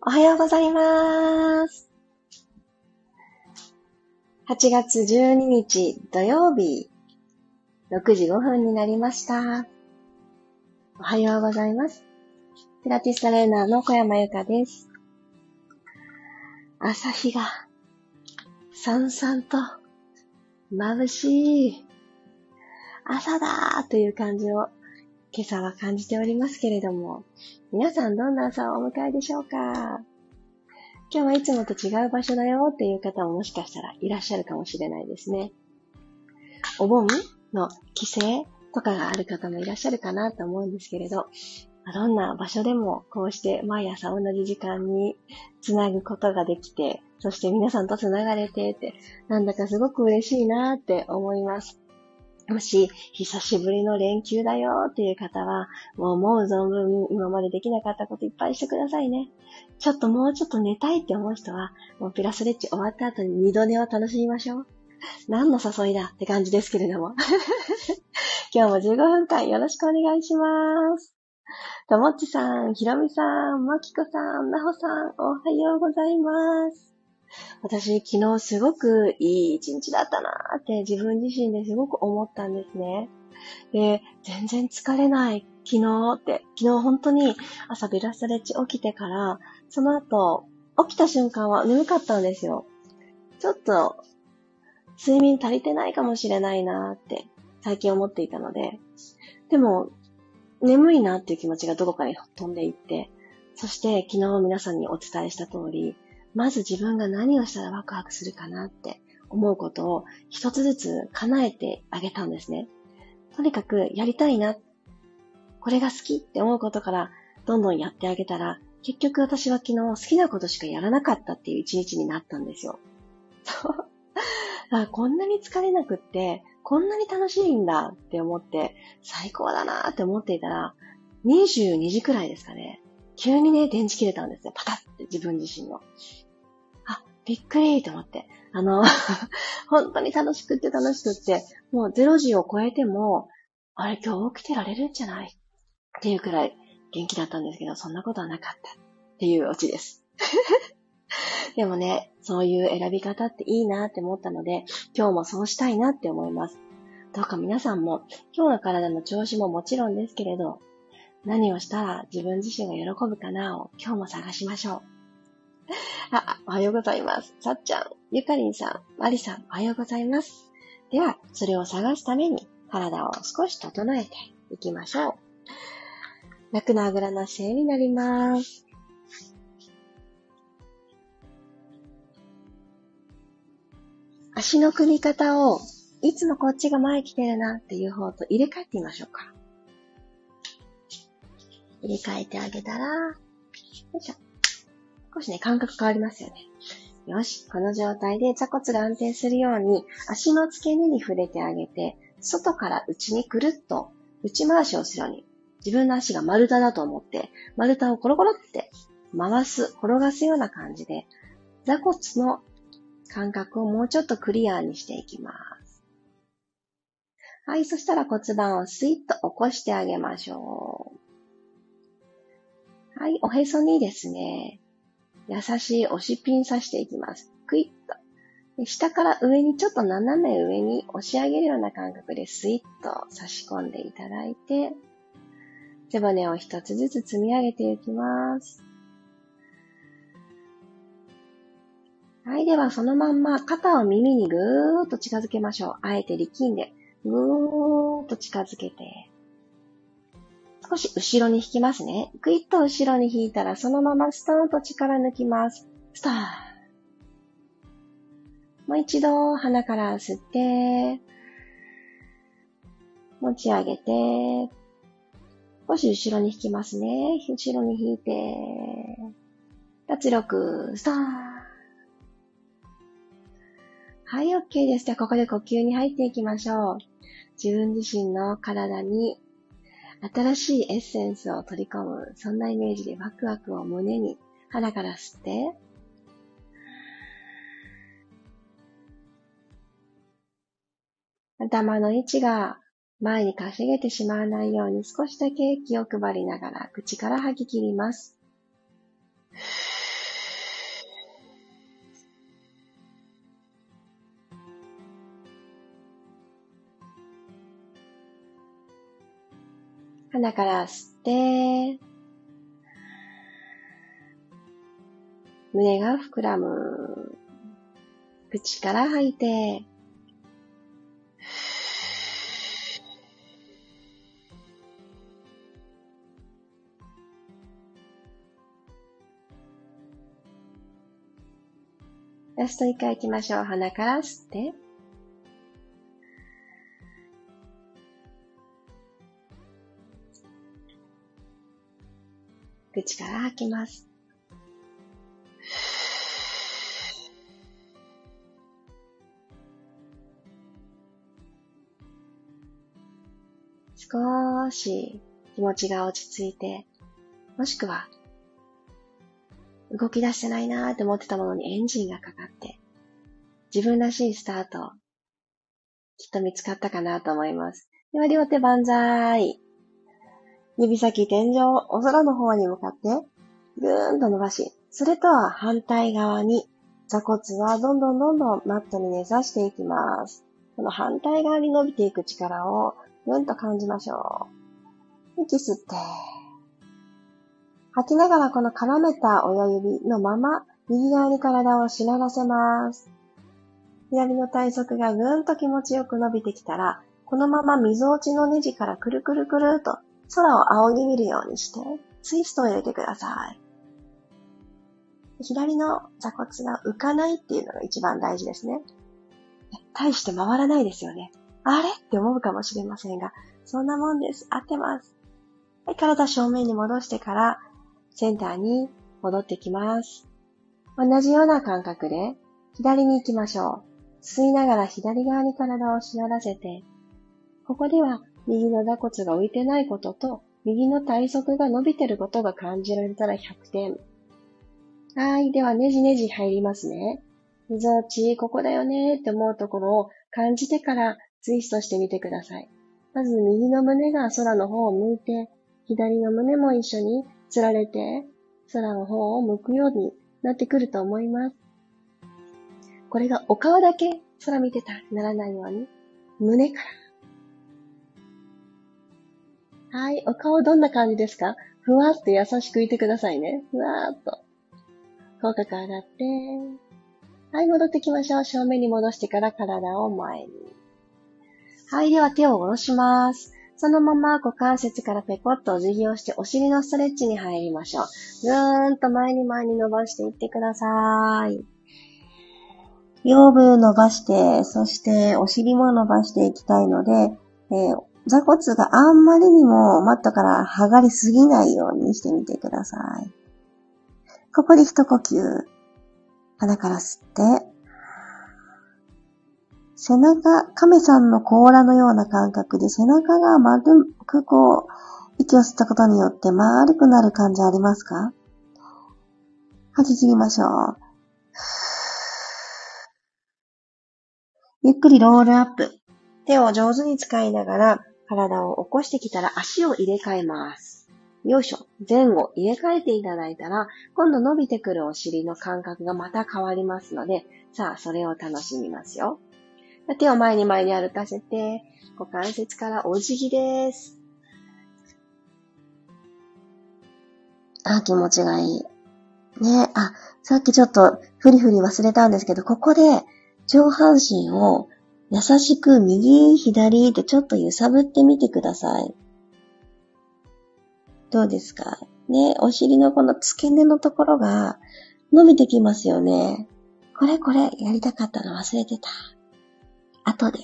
おはようございます。8月12日土曜日、6時5分になりました。おはようございます。ピラティストレーナーの小山由かです。朝日が、さんさんと、眩しい、朝だーという感じを今朝は感じておりますけれども、皆さんどんな朝をお迎えでしょうか？今日はいつもと違う場所だよっていう方ももしかしたらいらっしゃるかもしれないですね。お盆の帰省とかがある方もいらっしゃるかなと思うんですけれど、どんな場所でもこうして毎朝同じ時間につなぐことができて、そして皆さんとつながれてって、なんだかすごく嬉しいなって思います。もし、久しぶりの連休だよっていう方は、もう思う存分今までできなかったこといっぱいしてくださいね。ちょっともうちょっと寝たいって思う人は、もうピラスレッチ終わった後に二度寝を楽しみましょう。何の誘いだって感じですけれども。今日も15分間よろしくお願いします。ともっちさん、ひろみさん、まきこさん、なほさん、おはようございます。私、昨日すごくいい一日だったなーって自分自身ですごく思ったんですね。で、全然疲れない、昨日って、昨日本当に朝ビラストレッチ起きてから、その後、起きた瞬間は眠かったんですよ。ちょっと、睡眠足りてないかもしれないなーって最近思っていたので、でも、眠いなっていう気持ちがどこかに飛んでいって、そして昨日皆さんにお伝えした通り、まず自分が何をしたらワクワクするかなって思うことを一つずつ叶えてあげたんですね。とにかくやりたいな、これが好きって思うことからどんどんやってあげたら、結局私は昨日好きなことしかやらなかったっていう一日になったんですよ。あこんなに疲れなくって、こんなに楽しいんだって思って、最高だなって思っていたら、22時くらいですかね。急にね、電池切れたんですよ。パタって自分自身の。びっくりと思って。あの、本当に楽しくって楽しくって、もう0時を超えても、あれ今日起きてられるんじゃないっていうくらい元気だったんですけど、そんなことはなかったっていうオチです。でもね、そういう選び方っていいなって思ったので、今日もそうしたいなって思います。どうか皆さんも、今日の体の調子ももちろんですけれど、何をしたら自分自身が喜ぶかなを今日も探しましょう。あ、おはようございます。さっちゃん、ゆかりんさん、まりさん、おはようございます。では、それを探すために、体を少し整えていきましょう。楽なあぐらの姿勢になります。足の組み方を、いつもこっちが前来てるなっていう方と入れ替えてみましょうか。入れ替えてあげたら、よいしょ。少しね、感覚変わりますよね。よし、この状態で座骨が安定するように足の付け根に触れてあげて、外から内にくるっと内回しをするように、自分の足が丸太だと思って、丸太をコロコロって回す、転がすような感じで、座骨の感覚をもうちょっとクリアにしていきます。はい、そしたら骨盤をスイッと起こしてあげましょう。はい、おへそにですね、優しい押しピン刺していきます。クイッと。下から上にちょっと斜め上に押し上げるような感覚でスイッと差し込んでいただいて、背骨を一つずつ積み上げていきます。はい。では、そのまんま肩を耳にぐーっと近づけましょう。あえて力んで、ぐーっと近づけて、少し後ろに引きますね。ぐいっと後ろに引いたら、そのままストーンと力抜きます。スター。もう一度鼻から吸って、持ち上げて、少し後ろに引きますね。後ろに引いて、脱力、スター。はい、OK です。じゃあ、ここで呼吸に入っていきましょう。自分自身の体に新しいエッセンスを取り込む、そんなイメージでワクワクを胸に腹から吸って、頭の位置が前に稼げてしまわないように少しだけ気を配りながら口から吐き切ります。鼻から吸って、胸が膨らむ。口から吐いて、ラスト一回行きましょう。鼻から吸って。口から吐きます。少し気持ちが落ち着いて、もしくは動き出してないなーって思ってたものにエンジンがかかって、自分らしいスタート、きっと見つかったかなと思います。では両手万歳。指先天井、お空の方に向かって、ぐーんと伸ばし、それとは反対側に、座骨はどんどんどんどんマットに根ざしていきます。この反対側に伸びていく力をぐんと感じましょう。息吸って、吐きながらこの絡めた親指のまま右側に体をしならせます。左の体側がぐんと気持ちよく伸びてきたら、このまま溝落ちのネジからくるくるくると空を仰ぎ見るようにして、ツイストを入れてください。左の座骨が浮かないっていうのが一番大事ですね。大して回らないですよね。あれ？って思うかもしれませんが、そんなもんです。合ってます。はい、体正面に戻してから、センターに戻ってきます。同じような感覚で左に行きましょう。吸いながら左側に体をしならせて、ここでは右の座骨が浮いてないことと、右の体側が伸びてることが感じられたら100点。はい。では、ねじねじ入りますね。みぞおち、ここだよねって思うところを感じてからツイストしてみてください。まず右の胸が空の方を向いて、左の胸も一緒につられて、空の方を向くようになってくると思います。これがお顔だけ空見てたならないように、胸から。はい、お顔どんな感じですか？ふわっと優しくいてくださいね。ふわーっと。口角上がって。はい、戻ってきましょう。正面に戻してから体を前に。はい、では手を下ろします。そのまま股関節からペコッとお辞儀をしてお尻のストレッチに入りましょう。ぐーんと前に前に伸ばしていってください。腰部伸ばして、そしてお尻も伸ばしていきたいので、えー、座骨があんまりにもマットから剥がれすぎないようにしてみてください。ここで一呼吸。鼻から吸って、背中、亀さんの甲羅のような感覚で背中が丸くこう、息を吸ったことによって丸くなる感じありますか？吐き切りましょう。ゆっくりロールアップ。手を上手に使いながら体を起こしてきたら足を入れ替えます。よいしょ。前後入れ替えていただいたら、今度伸びてくるお尻の感覚がまた変わりますので、さあ、それを楽しみますよ。手を前に前に歩かせて、股関節からお辞儀です。あ、気持ちがいい。ねあ、さっきちょっとフリフリ忘れたんですけど、ここで上半身を優しく右、左でちょっと揺さぶってみてください。どうですか？ね、お尻のこの付け根のところが伸びてきますよね。これこれやりたかったの忘れてた。後で、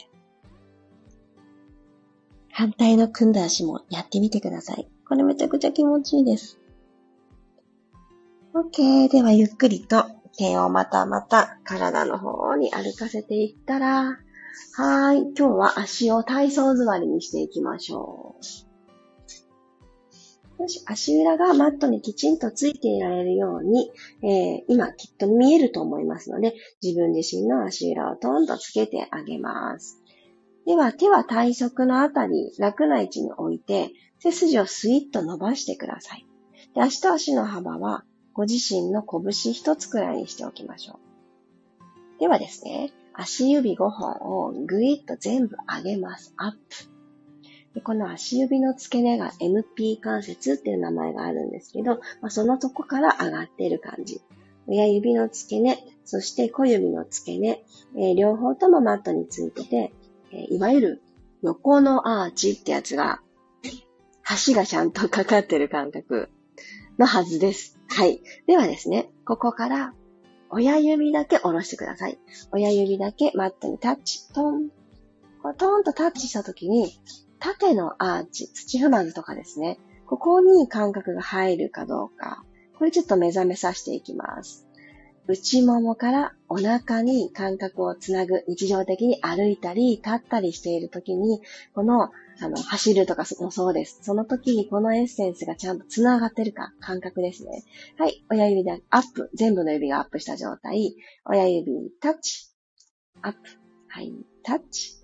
反対の組んだ足もやってみてください。これめちゃくちゃ気持ちいいです。OK。では、ゆっくりと手をまたまた体の方に歩かせていったら、はい。今日は足を体操座りにしていきましょう。よし、足裏がマットにきちんとついていられるように、えー、今きっと見えると思いますので、自分自身の足裏をトンとつけてあげます。では、手は体側のあたり、楽な位置に置いて、背筋をスイッと伸ばしてください。で足と足の幅は、ご自身の拳一つくらいにしておきましょう。ではですね、足指5本をぐいっと全部上げます。アップ。この足指の付け根が MP 関節っていう名前があるんですけど、まあ、そのとこから上がってる感じ。親指の付け根、そして小指の付け根、えー、両方ともマットについてて、えー、いわゆる横のアーチってやつが、橋がちゃんとかかってる感覚のはずです。はい。ではですね、ここから親指だけ下ろしてください。親指だけマットにタッチ、トン。トンとタッチしたときに、縦のアーチ、土踏まずとかですね。ここに感覚が入るかどうか。これちょっと目覚めさせていきます。内ももからお腹に感覚をつなぐ、日常的に歩いたり、立ったりしているときに、この、あの、走るとかもそうです。その時にこのエッセンスがちゃんとつながってるか、感覚ですね。はい。親指でアップ。全部の指がアップした状態。親指タッチ。アップ。はい。タッチ。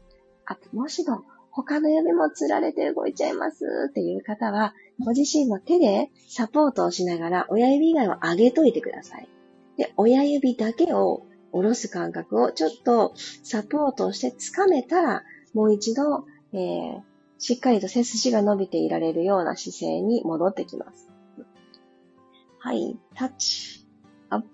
アップ。もしも、他の指もつられて動いちゃいますっていう方は、ご自身の手でサポートをしながら親指以外を上げといてください。で、親指だけを下ろす感覚をちょっとサポートして掴めたら、もう一度、えー、しっかりと背筋が伸びていられるような姿勢に戻ってきます。はい、タッチ、アップ、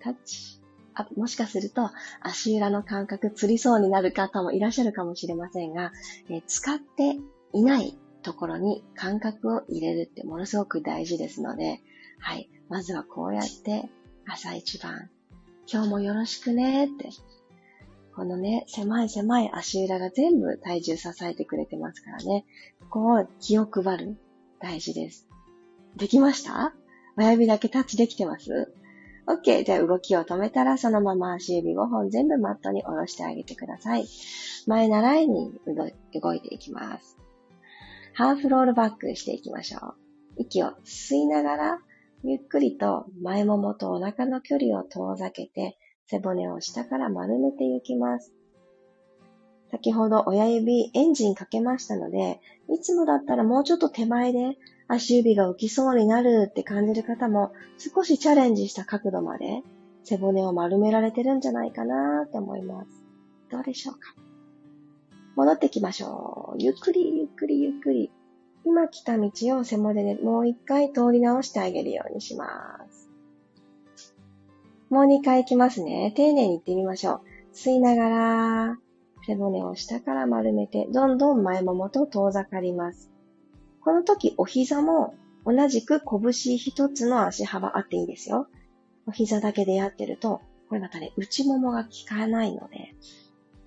タッチ、アップ。もしかすると足裏の感覚つりそうになる方もいらっしゃるかもしれませんが、えー、使っていないところに感覚を入れるってものすごく大事ですので、はい。まずはこうやって朝一番、今日もよろしくねって。このね、狭い狭い足裏が全部体重支えてくれてますからね。ここを気を配る。大事です。できました？親指だけタッチできてます ?OK。じゃあ動きを止めたらそのまま足指5本全部マットに下ろしてあげてください。前習いに動いていきます。ハーフロールバックしていきましょう。息を吸いながらゆっくりと前ももとお腹の距離を遠ざけて背骨を下から丸めていきます。先ほど親指エンジンかけましたので、いつもだったらもうちょっと手前で足指が浮きそうになるって感じる方も少しチャレンジした角度まで背骨を丸められてるんじゃないかなと思います。どうでしょうか？戻ってきましょう。ゆっくりゆっくりゆっくり今来た道を背骨でもう一回通り直してあげるようにします。もう二回行きますね。丁寧に行ってみましょう。吸いながら、背骨を下から丸めて、どんどん前ももと遠ざかります。この時、お膝も同じく拳一つの足幅あっていいですよ。お膝だけでやってると、これまたね、内ももが効かないので、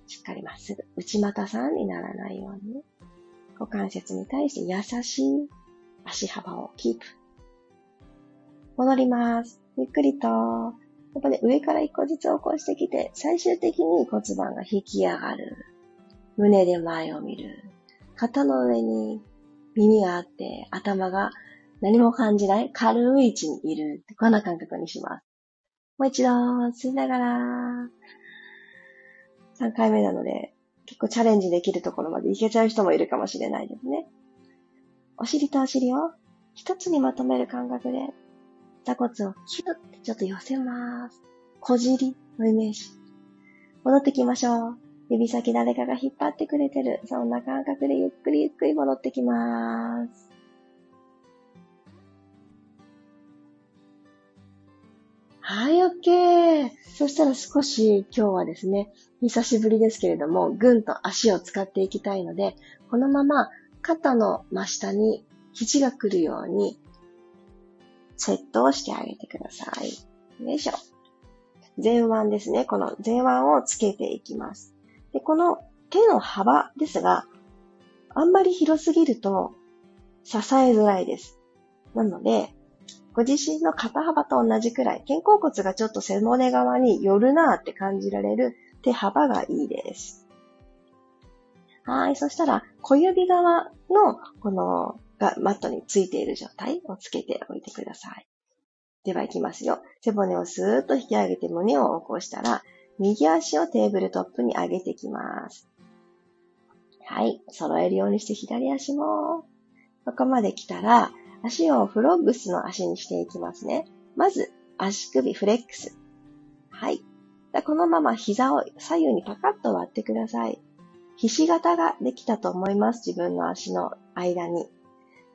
しっかりまっすぐ、内股さんにならないように。股関節に対して優しい足幅をキープ。戻ります。ゆっくりと、やっぱね、上から一個ずつ起こしてきて、最終的に骨盤が引き上がる。胸で前を見る。肩の上に耳があって、頭が何も感じない軽い位置にいる。こんな感覚にします。もう一度、吸いながら、3回目なので、結構チャレンジできるところまでいけちゃう人もいるかもしれないですね。お尻とお尻を一つにまとめる感覚で、座骨をキュッてちょっと寄せます。小尻のイメージ。戻ってきましょう。指先誰かが引っ張ってくれてる。そんな感覚でゆっくりゆっくり戻ってきます。はい、OK。そしたら少し今日はですね、久しぶりですけれども、ぐんと足を使っていきたいので、このまま肩の真下に肘が来るようにセットをしてあげてください。よいしょ。前腕ですね。この前腕をつけていきます。で、この手の幅ですが、あんまり広すぎると支えづらいです。なので、ご自身の肩幅と同じくらい、肩甲骨がちょっと背骨側に寄るなーって感じられる手幅がいいです。はい。そしたら、小指側の、この、がマットについている状態をつけておいてください。では行きますよ。背骨をスーッと引き上げて胸を起こしたら、右足をテーブルトップに上げてきます。はい。揃えるようにして左足も。ここまで来たら、足をフロッグスの足にしていきますね。まず、足首フレックス。はい。このまま膝を左右にパカッと割ってください。ひし形ができたと思います。自分の足の間に。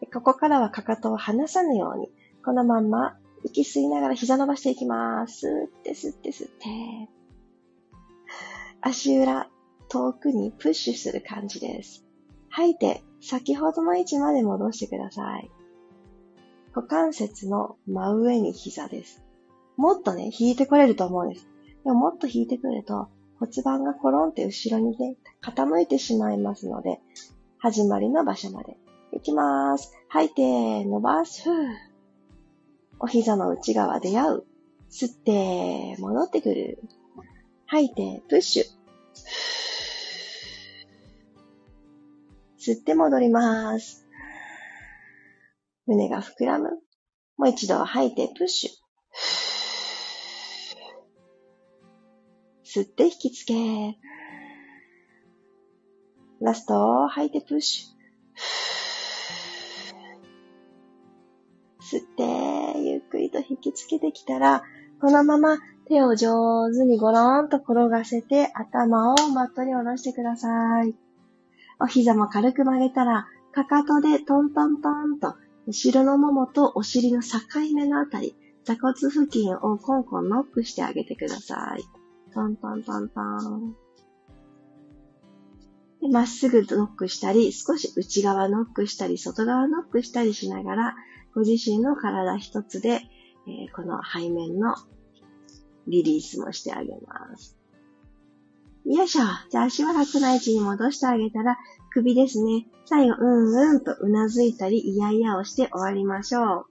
ここからはかかとを離さぬように、このまんま息吸いながら膝伸ばしていきます。吸って吸って吸って。足裏、遠くにプッシュする感じです。吐いて、先ほどの位置まで戻してください。股関節の真上に膝です。もっとね、引いてこれると思うんです。でももっと引いてくると骨盤がコロンって後ろにね、傾いてしまいますので、始まりの場所まで。いきます。吐いて、伸ばす。お膝の内側で合う。吸って、戻ってくる。吐いて、プッシュ。吸って戻ります。胸が膨らむ。もう一度吐いて、プッシュ。吸って引きつけ。ラスト、吐いてプッシュ。吸って、ゆっくりと引きつけてきたら、このまま手を上手にゴロンと転がせて頭をマットに下ろしてください。お膝も軽く曲げたら、かかとでトントントンと、後ろのももとお尻の境目のあたり、座骨付近をコンコンノックしてあげてください。トントントントン。まっすぐノックしたり、少し内側ノックしたり、外側ノックしたりしながら、ご自身の体一つで、えー、この背面のリリースもしてあげます。よいしょ。じゃあ足は楽な位置に戻してあげたら、首ですね。最後、うんうんとうなずいたり、いやいやをして終わりましょう。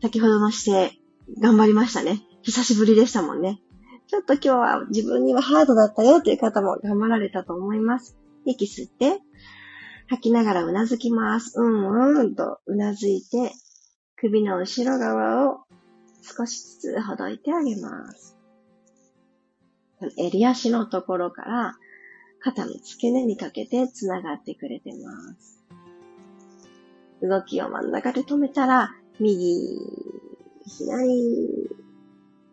先ほどの姿勢、頑張りましたね。久しぶりでしたもんね。ちょっと今日は自分にはハードだったよという方も頑張られたと思います。息吸って、吐きながらうなずきます。うんうんとうなずいて、首の後ろ側を少しずつほどいてあげます。襟足のところから肩の付け根にかけて繋がってくれてます。動きを真ん中で止めたら、右、左、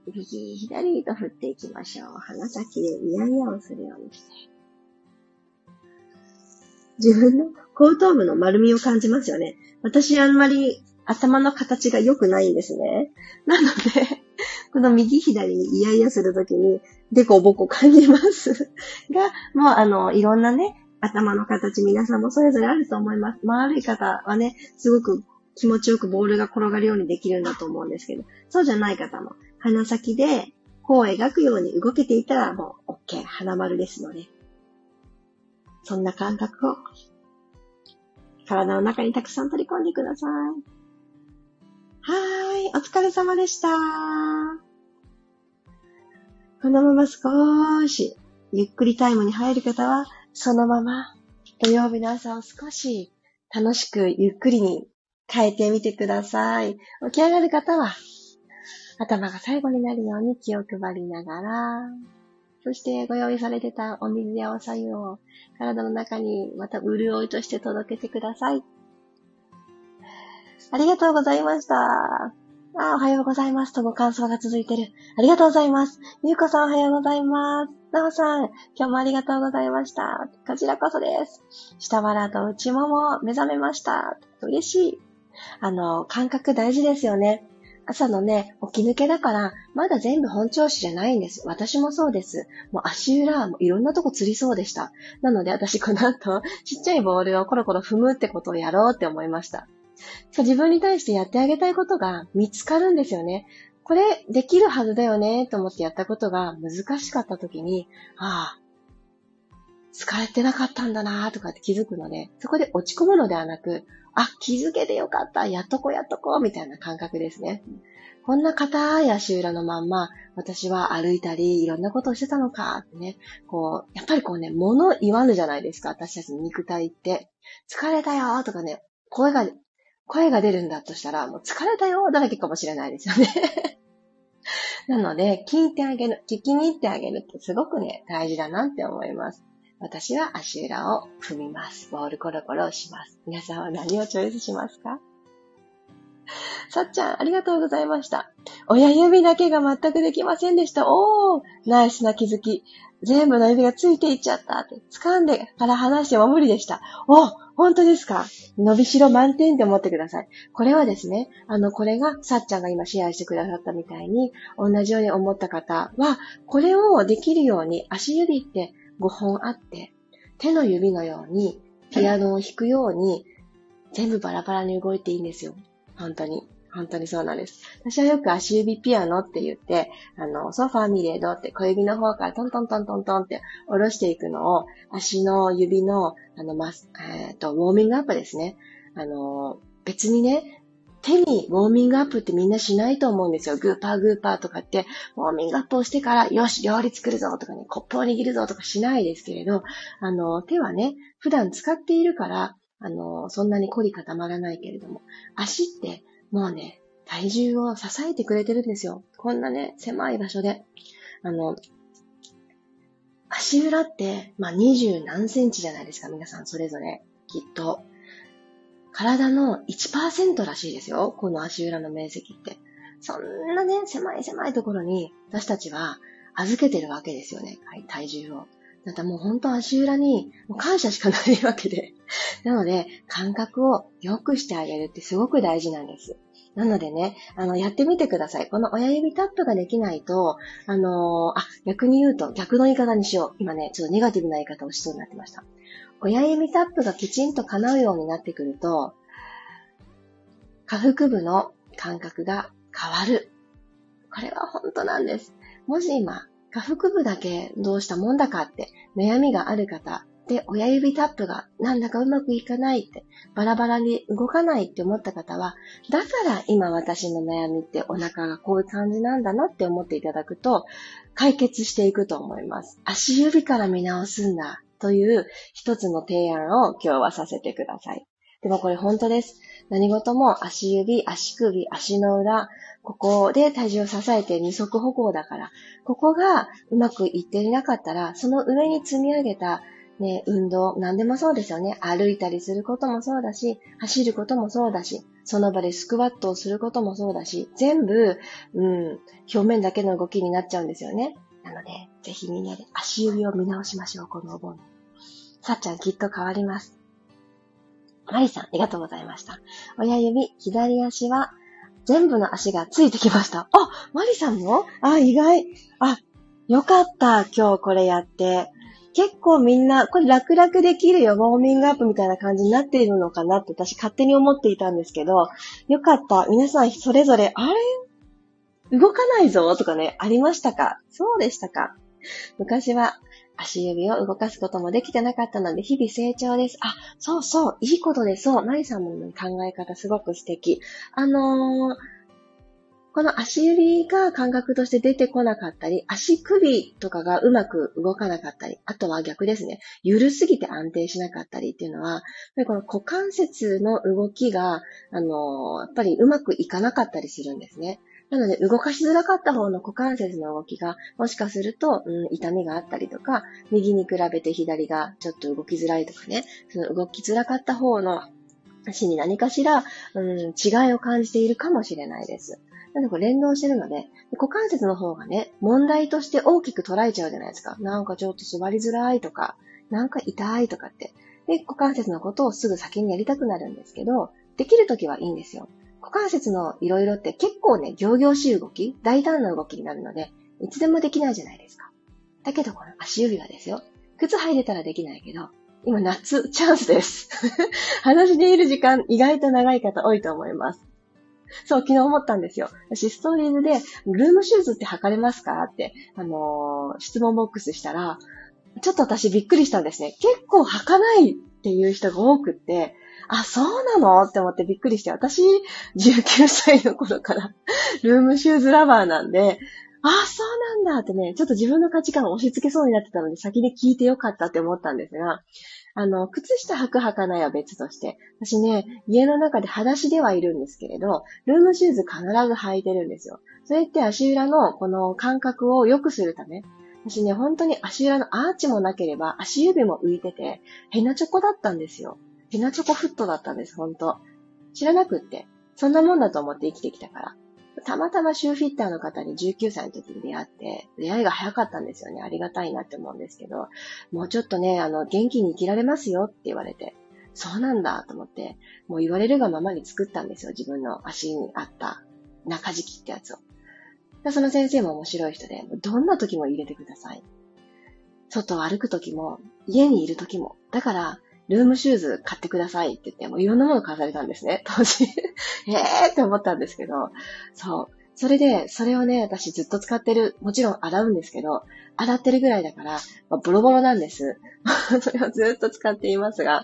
右、左と振っていきましょう。鼻先でイヤイヤをするようにして。自分の後頭部の丸みを感じますよね。私あんまり頭の形が良くないんですね。なので、この右左にイヤイヤするときに、デコボコ感じます が、もうあの、いろんなね、頭の形皆さんもそれぞれあると思います。丸い方はね、すごく気持ちよくボールが転がるようにできるんだと思うんですけど、そうじゃない方も、鼻先で弧を描くように動けていたらもう OK、花丸ですので。そんな感覚を体の中にたくさん取り込んでください。はーい、お疲れ様でした。このまま少しゆっくりタイムに入る方は、そのまま土曜日の朝を少し楽しくゆっくりに変えてみてください。起き上がる方は頭が最後になるように気を配りながら、そしてご用意されてたお水やお茶湯を体の中にまた潤いとして届けてください。ありがとうございました。あ、おはようございますとご感想が続いてる。ありがとうございます。ゆうこさんおはようございます。なおさん、今日もありがとうございました。こちらこそです。下腹と内もも目覚めました。嬉しい。あの、感覚大事ですよね。朝のね、起き抜けだから、まだ全部本調子じゃないんです。私もそうです。もう足裏もいろんなとこ釣りそうでした。なので私この後、ちっちゃいボールをコロコロ踏むってことをやろうって思いました。そう自分に対してやってあげたいことが見つかるんですよね。これできるはずだよねと思ってやったことが難しかった時に、ああ、疲れてなかったんだなとかって気づくので、そこで落ち込むのではなく、あ、気づけてよかった、やっとこやっとこ、みたいな感覚ですね。こんな硬い足裏のまんま、私は歩いたり、いろんなことをしてたのか、ってね。こう、やっぱりこうね、物言わぬじゃないですか、私たちの肉体って。疲れたよとかね、声が、声が出るんだとしたら、もう疲れたよだらけかもしれないですよね。なので、聞いてあげる、聞きに行ってあげるってすごくね、大事だなって思います。私は足裏を踏みます。ボールコロコロします。皆さんは何をチョイスしますか？さっちゃん、ありがとうございました。親指だけが全くできませんでした。おー、ナイスな気づき。全部の指がついていっちゃったって、掴んでから離しても無理でした。お本当ですか？伸びしろ満点って思ってください。これはですね、あの、これが、さっちゃんが今シェアしてくださったみたいに、同じように思った方は、これをできるように、足指って5本あって、手の指のように、ピアノを弾くように、全部バラバラに動いていいんですよ。本当に。本当にそうなんです。私はよく足指ピアノって言って、あの、ソファーミレードって小指の方からトントントントントンって下ろしていくのを、足の指の、あの、ま、えっ、ー、と、ウォーミングアップですね。あの、別にね、手にウォーミングアップってみんなしないと思うんですよ。グーパーグーパーとかって、ウォーミングアップをしてから、よし、料理作るぞとかね、コップを握るぞとかしないですけれど、あの、手はね、普段使っているから、あの、そんなに凝り固まらないけれども、足ってもうね、体重を支えてくれてるんですよ。こんなね、狭い場所で。あの、足裏って、まあ、二十何センチじゃないですか、皆さんそれぞれ。きっと。体の1%らしいですよ。この足裏の面積って。そんなね、狭い狭いところに私たちは預けてるわけですよね。体重を。だってもう本当足裏に感謝しかないわけで。なので、感覚を良くしてあげるってすごく大事なんです。なのでね、あの、やってみてください。この親指タップができないと、あのー、あ、逆に言うと、逆の言い方にしよう。今ね、ちょっとネガティブな言い方をしそうになってました。親指タップがきちんと叶うようになってくると、下腹部の感覚が変わる。これは本当なんです。もし今、下腹部だけどうしたもんだかって悩みがある方、で、親指タップがなんだかうまくいかないって、バラバラに動かないって思った方は、だから今私の悩みってお腹がこういう感じなんだなって思っていただくと、解決していくと思います。足指から見直すんだという一つの提案を今日はさせてください。でもこれ本当です。何事も足指、足首、足の裏、ここで体重を支えて二足歩行だから、ここがうまくいっていなかったら、その上に積み上げたね、運動、何でもそうですよね。歩いたりすることもそうだし、走ることもそうだし、その場でスクワットをすることもそうだし、全部、うん、表面だけの動きになっちゃうんですよね。なので、ぜひみんなで足指を見直しましょう、このお盆。さっちゃんきっと変わります。マリさん、ありがとうございました。親指、左足は、全部の足がついてきました。あ、マリさんも？あ、意外。あ、よかった、今日これやって。結構みんな、これ楽々できるよ、ウォーミングアップみたいな感じになっているのかなって私勝手に思っていたんですけど、よかった。皆さんそれぞれ、あれ？動かないぞ？とかね、ありましたか？そうでしたか？昔は足指を動かすこともできてなかったので、日々成長です。あ、そうそう、いいことですそう。マリさんの考え方すごく素敵。あのーこの足指が感覚として出てこなかったり、足首とかがうまく動かなかったり、あとは逆ですね。緩すぎて安定しなかったりっていうのは、この股関節の動きが、あの、やっぱりうまくいかなかったりするんですね。なので、動かしづらかった方の股関節の動きが、もしかすると、うん、痛みがあったりとか、右に比べて左がちょっと動きづらいとかね、その動きづらかった方の足に何かしら、うん、違いを感じているかもしれないです。なんでこれ連動してるので、股関節の方がね、問題として大きく捉えちゃうじゃないですか。なんかちょっと座りづらいとか、なんか痛いとかって。で、股関節のことをすぐ先にやりたくなるんですけど、できるときはいいんですよ。股関節のいろいろって結構ね、行々しい動き、大胆な動きになるので、いつでもできないじゃないですか。だけどこの足指はですよ。靴履いてたらできないけど、今夏、チャンスです。話している時間意外と長い方多いと思います。そう、昨日思ったんですよ。私、ストーリーズで、ルームシューズって履かれますかって、あのー、質問ボックスしたら、ちょっと私びっくりしたんですね。結構履かないっていう人が多くって、あ、そうなの？って思ってびっくりして、私、19歳の頃から ルームシューズラバーなんで、あ、そうなんだってね、ちょっと自分の価値観を押し付けそうになってたので先に聞いてよかったって思ったんですが、あの、靴下履く履かないは別として、私ね、家の中で裸足ではいるんですけれど、ルームシューズ必ず履いてるんですよ。それって足裏のこの感覚を良くするため、私ね、本当に足裏のアーチもなければ足指も浮いてて、ヘナチョコだったんですよ。ヘナチョコフットだったんです、本当知らなくって。そんなもんだと思って生きてきたから。たまたまシューフィッターの方に19歳の時に出会って、出会いが早かったんですよね。ありがたいなって思うんですけど、もうちょっとね、あの、元気に生きられますよって言われて、そうなんだと思って、もう言われるがままに作ったんですよ。自分の足に合った中敷きってやつを。その先生も面白い人で、どんな時も入れてください。外を歩く時も、家にいる時も。だから、ルームシューズ買ってくださいって言って、もういろんなもの買わされたんですね、当時。ええーって思ったんですけど、そう。それで、それをね、私ずっと使ってる。もちろん洗うんですけど、洗ってるぐらいだから、まあ、ボロボロなんです。それをずっと使っていますが、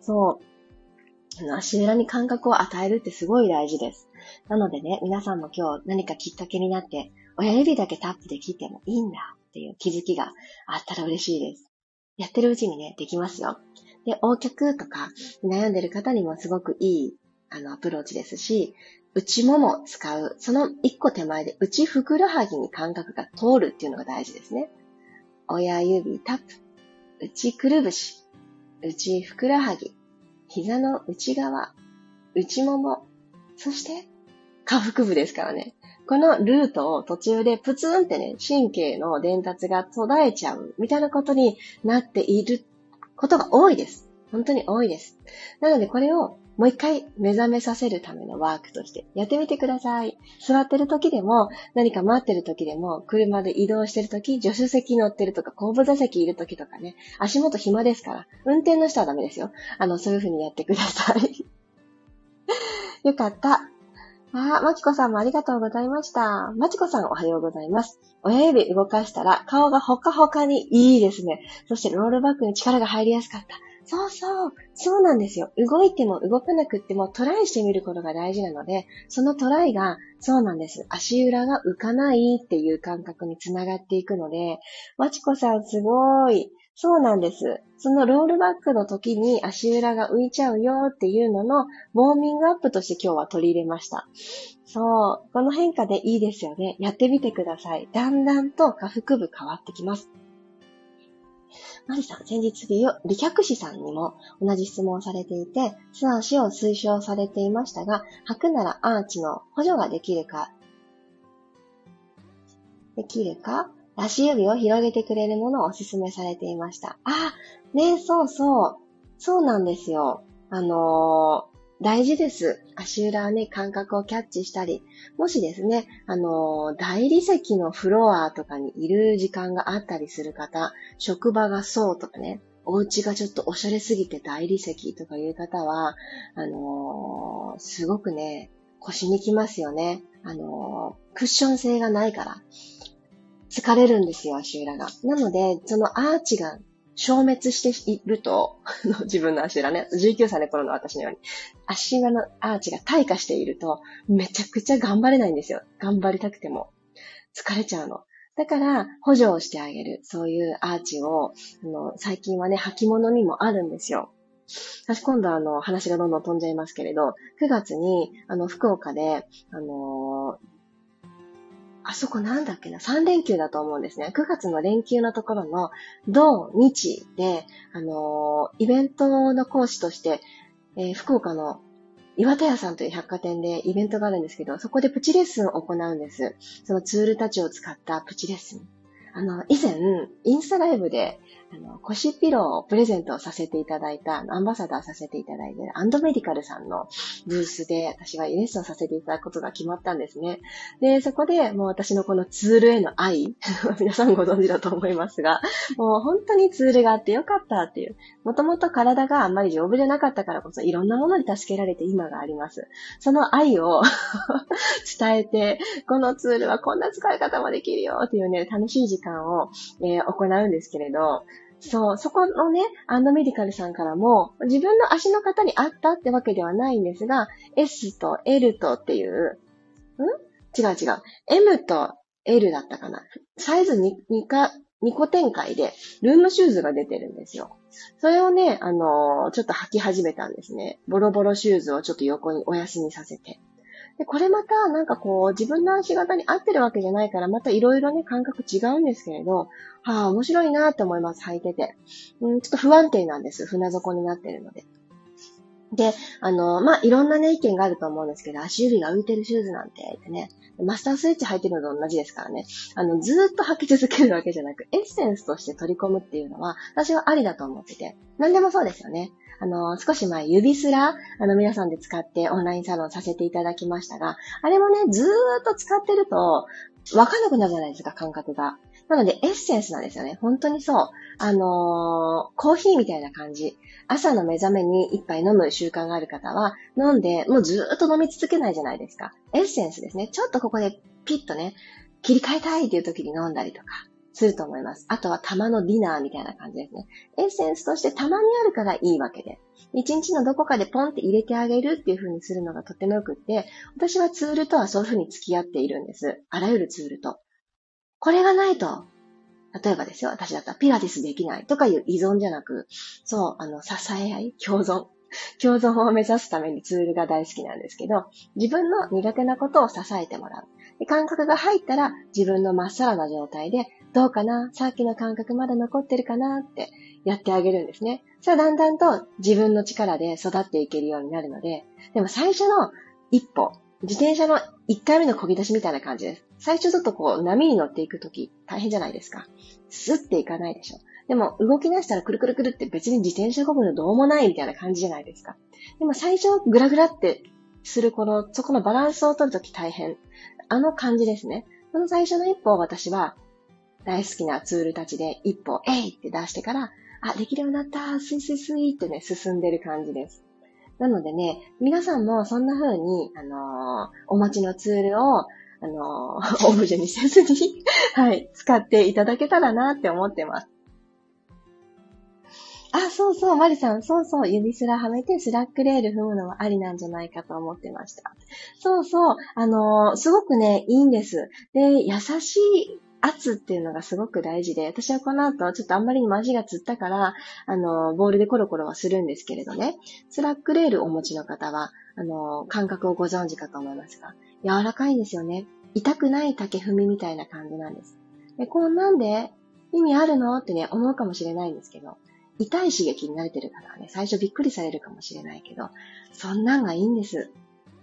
そう。足裏に感覚を与えるってすごい大事です。なのでね、皆さんも今日何かきっかけになって、親指だけタップで切ってもいいんだっていう気づきがあったら嬉しいです。やってるうちにね、できますよ。で、横脚とか悩んでる方にもすごくいいあのアプローチですし、内もも使う。その一個手前で内ふくらはぎに感覚が通るっていうのが大事ですね。親指タップ。内くるぶし。内ふくらはぎ。膝の内側。内もも。そして、下腹部ですからね。このルートを途中でプツンってね、神経の伝達が途絶えちゃうみたいなことになっていることが多いです。本当に多いです。なのでこれをもう一回目覚めさせるためのワークとしてやってみてください。座ってる時でも、何か待ってる時でも、車で移動してる時、助手席乗ってるとか、後部座席いる時とかね、足元暇ですから、運転の人はダメですよ。あの、そういう風にやってください。よかった。ああ、まきこさんもありがとうございました。まちこさんおはようございます。親指動かしたら顔がほかほかにいいですね。そしてロールバックに力が入りやすかった。そうそう。そうなんですよ。動いても動かなくってもトライしてみることが大事なので、そのトライが、そうなんです。足裏が浮かないっていう感覚につながっていくので、まちこさんすごい。そうなんです。そのロールバックの時に足裏が浮いちゃうよっていうののウォーミングアップとして今日は取り入れました。そう。この変化でいいですよね。やってみてください。だんだんと下腹部変わってきます。マリさん、先日美美脚師さんにも同じ質問をされていて、素足を推奨されていましたが、履くならアーチの補助ができるか、できるか足指を広げてくれるものをお勧めされていました。あ、ねそうそう。そうなんですよ。あのー、大事です。足裏ね、感覚をキャッチしたり、もしですね、あのー、大理石のフロアとかにいる時間があったりする方、職場がそうとかね、お家がちょっとおしゃれすぎて大理石とかいう方は、あのー、すごくね、腰にきますよね。あのクッション性がないから。疲れるんですよ、足裏が。なので、そのアーチが消滅していると、自分の足裏ね、19歳の頃の私のように、足裏のアーチが退化していると、めちゃくちゃ頑張れないんですよ。頑張りたくても。疲れちゃうの。だから、補助をしてあげる。そういうアーチを、あの、最近はね、履物にもあるんですよ。私今度あの、話がどんどん飛んじゃいますけれど、9月に、あの、福岡で、あのあそこなんだっけな、3連休だと思うんですね。9月の連休のところの、土、日で、あのー、イベントの講師として、えー、福岡の岩田屋さんという百貨店でイベントがあるんですけど、そこでプチレッスンを行うんです。そのツールたちを使ったプチレッスン。あの、以前、インスタライブで、あの、腰ピローをプレゼントさせていただいた、アンバサダーさせていただいてアンドメディカルさんのブースで私がイレッスンさせていただくことが決まったんですね。で、そこでもう私のこのツールへの愛、皆さんご存知だと思いますが、もう本当にツールがあってよかったっていう、もともと体があんまり丈夫じゃなかったからこそいろんなものに助けられて今があります。その愛を 伝えて、このツールはこんな使い方もできるよっていうね、楽しい時間を、えー、行うんですけれど、そう、そこのね、アンドメディカルさんからも、自分の足の型に合ったってわけではないんですが、S と L とっていう、ん？違う違う。M と L だったかな。サイズ 2, 2か、2個展開で、ルームシューズが出てるんですよ。それをね、あのー、ちょっと履き始めたんですね。ボロボロシューズをちょっと横にお休みさせて。で、これまた、なんかこう、自分の足型に合ってるわけじゃないから、またいろいろね、感覚違うんですけれど、はあ、面白いなって思います、履いてて。うん、ちょっと不安定なんです。船底になってるので。で、あの、まあ、いろんなね、意見があると思うんですけど、足指が浮いてるシューズなんて、ね、マスタースイッチ履いてるのと同じですからね、あの、ずっと履き続けるわけじゃなく、エッセンスとして取り込むっていうのは、私はありだと思ってて、何でもそうですよね。あの、少し前、指すら、あの、皆さんで使ってオンラインサロンさせていただきましたが、あれもね、ずーっと使ってると、わかんなくなるじゃないですか、感覚が。なので、エッセンスなんですよね。本当にそう。あのー、コーヒーみたいな感じ。朝の目覚めに一杯飲む習慣がある方は、飲んで、もうずーっと飲み続けないじゃないですか。エッセンスですね。ちょっとここでピッとね、切り替えたいっていう時に飲んだりとか、すると思います。あとは玉のディナーみたいな感じですね。エッセンスとしてたまにあるからいいわけで。一日のどこかでポンって入れてあげるっていう風にするのがとってもよくって、私はツールとはそういう風に付き合っているんです。あらゆるツールと。これがないと、例えばですよ、私だったらピラティスできないとかいう依存じゃなく、そう、あの、支え合い、共存。共存を目指すためにツールが大好きなんですけど、自分の苦手なことを支えてもらう。で感覚が入ったら自分のまっさらな状態で、どうかなさっきの感覚まだ残ってるかなってやってあげるんですね。それはだんだんと自分の力で育っていけるようになるので、でも最初の一歩、自転車の一回目の漕ぎ出しみたいな感じです。最初ちょっとこう波に乗っていくとき大変じゃないですか。スッていかないでしょ。でも動き出したらくるくるくるって別に自転車漕ぐのどうもないみたいな感じじゃないですか。でも最初グラグラってするこの、そこのバランスを取るとき大変。あの感じですね。その最初の一歩を私は大好きなツールたちで一歩、えいって出してから、あ、できるようになった、スイスイスイってね、進んでる感じです。なのでね、皆さんもそんな風に、あのー、お持ちのツールを、あのー、オブジェにせずに はい、使っていただけたらなって思ってます。あ、そうそう、マリさん、そうそう、指すらはめてスラックレール踏むのはありなんじゃないかと思ってました。そうそう、あのー、すごくね、いいんです。で、優しい圧っていうのがすごく大事で、私はこの後、ちょっとあんまりに足がつったから、あの、ボールでコロコロはするんですけれどね、スラックレールをお持ちの方は、あの、感覚をご存知かと思いますが、柔らかいんですよね。痛くない竹踏みみたいな感じなんです。で、こんなんで意味あるのってね、思うかもしれないんですけど、痛い刺激に慣れてる方はね、最初びっくりされるかもしれないけど、そんなんがいいんです。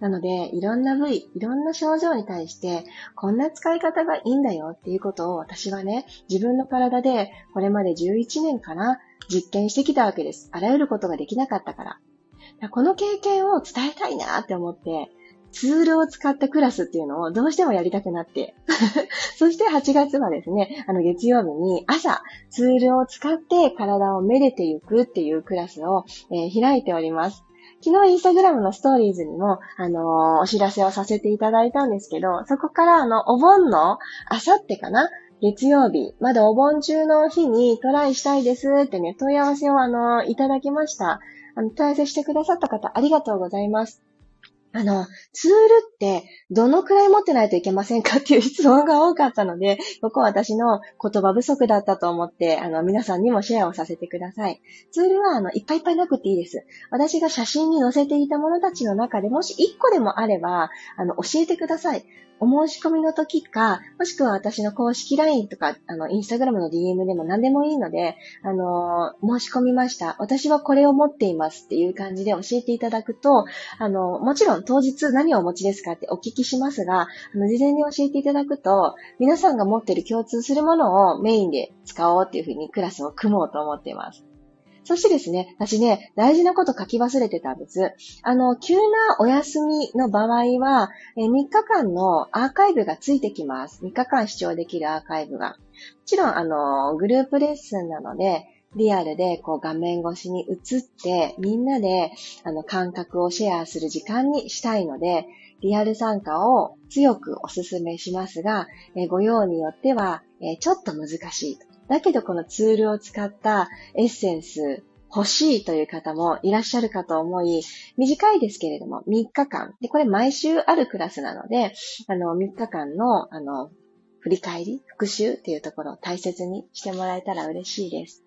なので、いろんな部位、いろんな症状に対して、こんな使い方がいいんだよっていうことを私はね、自分の体でこれまで11年かな、実験してきたわけです。あらゆることができなかったから。この経験を伝えたいなって思って、ツールを使ったクラスっていうのをどうしてもやりたくなって。そして8月はですね、あの月曜日に朝ツールを使って体をめでていくっていうクラスを、えー、開いております。昨日インスタグラムのストーリーズにも、あのー、お知らせをさせていただいたんですけど、そこからあの、お盆の、あさってかな？月曜日、まだお盆中の日にトライしたいですってね、問い合わせをあの、いただきました。あの、問い合わせしてくださった方、ありがとうございます。あの、ツールってどのくらい持ってないといけませんかっていう質問が多かったので、ここは私の言葉不足だったと思って、あの、皆さんにもシェアをさせてください。ツールは、あの、いっぱいいっぱいなくていいです。私が写真に載せていたものたちの中でもし1個でもあれば、あの、教えてください。お申し込みの時か、もしくは私の公式 LINE とか、あの、インスタグラムの DM でも何でもいいので、あの、申し込みました。私はこれを持っていますっていう感じで教えていただくと、あの、もちろん当日何をお持ちですかってお聞きしますが、あの、事前に教えていただくと、皆さんが持っている共通するものをメインで使おうっていうふうにクラスを組もうと思っています。そしてですね、私ね、大事なこと書き忘れてたんです。あの、急なお休みの場合は、え3日間のアーカイブがついてきます。3日間視聴できるアーカイブが。もちろん、あの、グループレッスンなので、リアルでこう画面越しに映って、みんなであの感覚をシェアする時間にしたいので、リアル参加を強くお勧めしますが、えご用によっては、えちょっと難しいと。だけどこのツールを使ったエッセンス欲しいという方もいらっしゃるかと思い、短いですけれども、3日間。で、これ毎週あるクラスなので、あの、3日間の、あの、振り返り、復習っていうところを大切にしてもらえたら嬉しいです。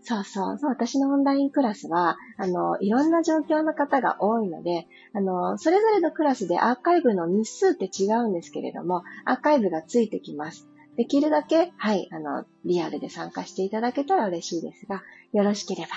そうそうそう、私のオンラインクラスは、あの、いろんな状況の方が多いので、あの、それぞれのクラスでアーカイブの日数って違うんですけれども、アーカイブがついてきます。できるだけ、はい、あの、リアルで参加していただけたら嬉しいですが、よろしければ、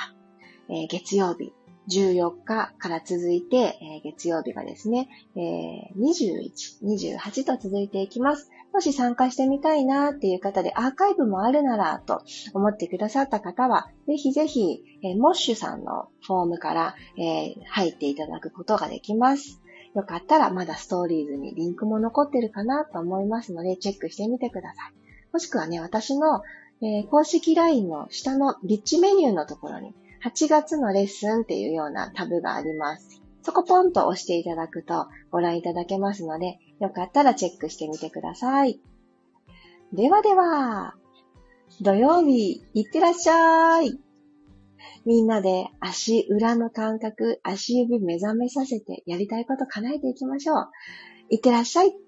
えー、月曜日、14日から続いて、えー、月曜日がですね、えー、21、28と続いていきます。もし参加してみたいなっていう方でアーカイブもあるならと思ってくださった方は、ぜひぜひ、えー、モッシュさんのフォームから、えー、入っていただくことができます。よかったらまだストーリーズにリンクも残ってるかなと思いますので、チェックしてみてください。もしくはね、私の、えー、公式 LINE の下のリッチメニューのところに、8月のレッスンっていうようなタブがあります。そこポンと押していただくとご覧いただけますので、よかったらチェックしてみてください。ではでは、土曜日、いってらっしゃい。みんなで足裏の感覚、足指目覚めさせてやりたいこと叶えていきましょう。いってらっしゃい。